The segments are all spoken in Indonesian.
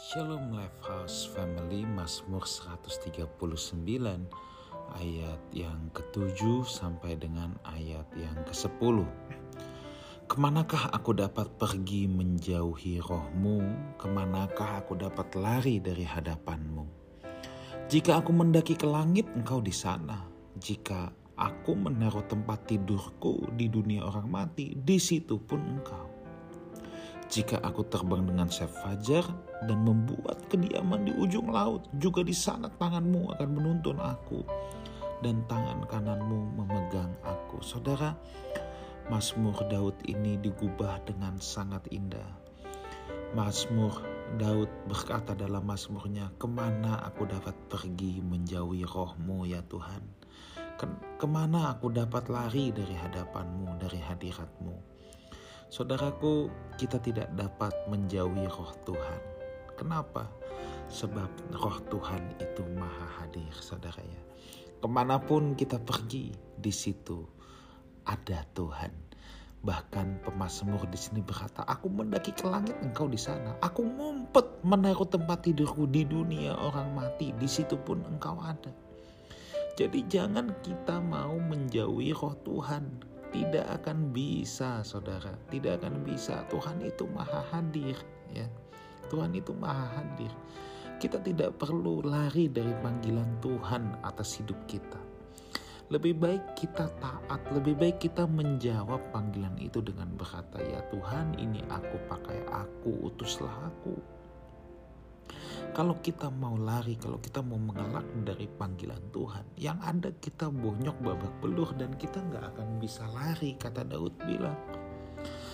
Shalom Life House Family Mazmur 139 ayat yang ketujuh sampai dengan ayat yang ke-10. Ke manakah aku dapat pergi menjauhi rohmu? Ke manakah aku dapat lari dari hadapanmu? Jika aku mendaki ke langit, engkau di sana. Jika aku menaruh tempat tidurku di dunia orang mati, di situ pun engkau. Jika aku terbang dengan sayap fajar dan membuat kediaman di ujung laut, juga di sana tanganmu akan menuntun aku dan tangan kananmu memegang aku. Saudara, Mazmur Daud ini digubah dengan sangat indah. Mazmur Daud berkata dalam Mazmurnya, ke mana aku dapat pergi menjauhi rohmu ya Tuhan? Ke mana aku dapat lari dari hadapanmu, dari hadiratmu? Saudaraku, kita tidak dapat menjauhi roh Tuhan. Kenapa? Sebab roh Tuhan itu maha hadir, saudara ya. Ke mana pun kita pergi, di situ ada Tuhan. Bahkan pemazmur di sini berkata, aku mendaki ke langit, engkau di sana. Aku ngumpet menaruh tempat tidurku di dunia orang mati, di situ pun engkau ada. Jadi jangan kita mau menjauhi roh Tuhan tidak akan bisa, saudara. Tidak akan bisa. Tuhan itu maha hadir, ya. Tuhan itu maha hadir. Kita tidak perlu lari dari panggilan Tuhan atas hidup kita. Lebih baik kita taat, lebih baik kita menjawab panggilan itu dengan berkata, "Ya Tuhan, ini aku pakai aku, utuslah aku." Kalau kita mau lari, kalau kita mau mengelak dari panggilan Tuhan, yang ada kita bonyok babak belur dan kita nggak akan bisa lari, kata Daud bilang.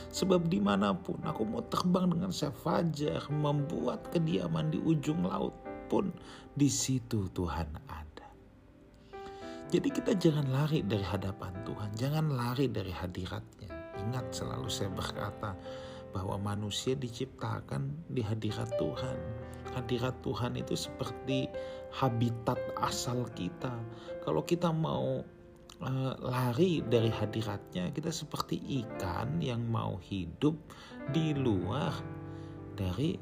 Sebab di mana pun aku mau terbang dengan saya fajar, membuat kediaman di ujung laut pun di situ Tuhan ada. Jadi kita jangan lari dari hadapan Tuhan, jangan lari dari hadiratnya. Ingat selalu saya berkata bahwa manusia diciptakan di hadirat Tuhan hadirat Tuhan itu seperti habitat asal kita. Kalau kita mau uh, lari dari hadiratnya, kita seperti ikan yang mau hidup di luar dari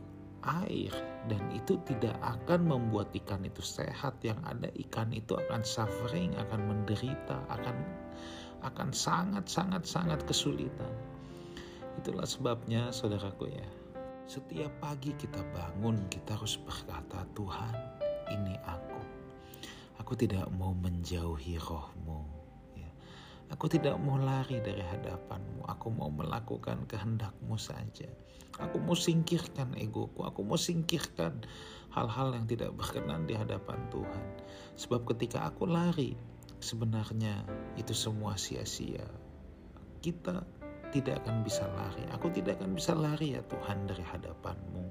air. Dan itu tidak akan membuat ikan itu sehat. Yang ada ikan itu akan suffering akan menderita akan akan sangat sangat sangat kesulitan. Itulah sebabnya saudaraku ya setiap pagi kita bangun, kita harus berkata, Tuhan, ini aku. Aku tidak mau menjauhi rohmu. Ya. Aku tidak mau lari dari hadapanmu. Aku mau melakukan kehendakmu saja. Aku mau singkirkan egoku. Aku mau singkirkan hal-hal yang tidak berkenan di hadapan Tuhan. Sebab ketika aku lari, sebenarnya itu semua sia-sia. Kita tidak akan bisa lari. Aku tidak akan bisa lari ya Tuhan dari hadapanmu.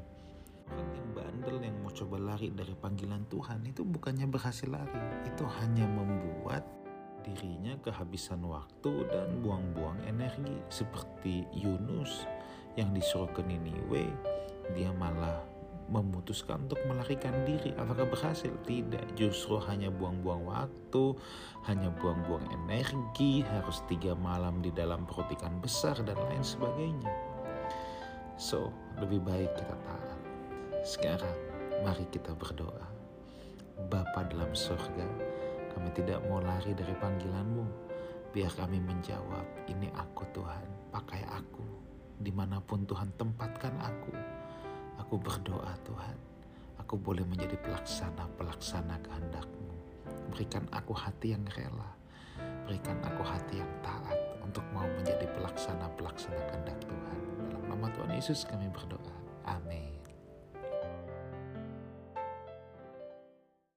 Orang yang bandel yang mau coba lari dari panggilan Tuhan itu bukannya berhasil lari. Itu hanya membuat dirinya kehabisan waktu dan buang-buang energi. Seperti Yunus yang disuruh ke Niniwe, dia malah memutuskan untuk melarikan diri. Apakah berhasil? Tidak, justru hanya buang-buang waktu, hanya buang-buang energi, harus tiga malam di dalam perut ikan besar dan lain sebagainya. So, lebih baik kita taat. Sekarang, mari kita berdoa. Bapa dalam surga, kami tidak mau lari dari panggilanmu. Biar kami menjawab, ini aku Tuhan, pakai aku. Di mana pun Tuhan tempatkan aku Aku berdoa Tuhan, aku boleh menjadi pelaksana-pelaksana kehendakmu. Berikan aku hati yang rela, berikan aku hati yang taat untuk mau menjadi pelaksana-pelaksana kehendak Tuhan. Dalam nama Tuhan Yesus kami berdoa.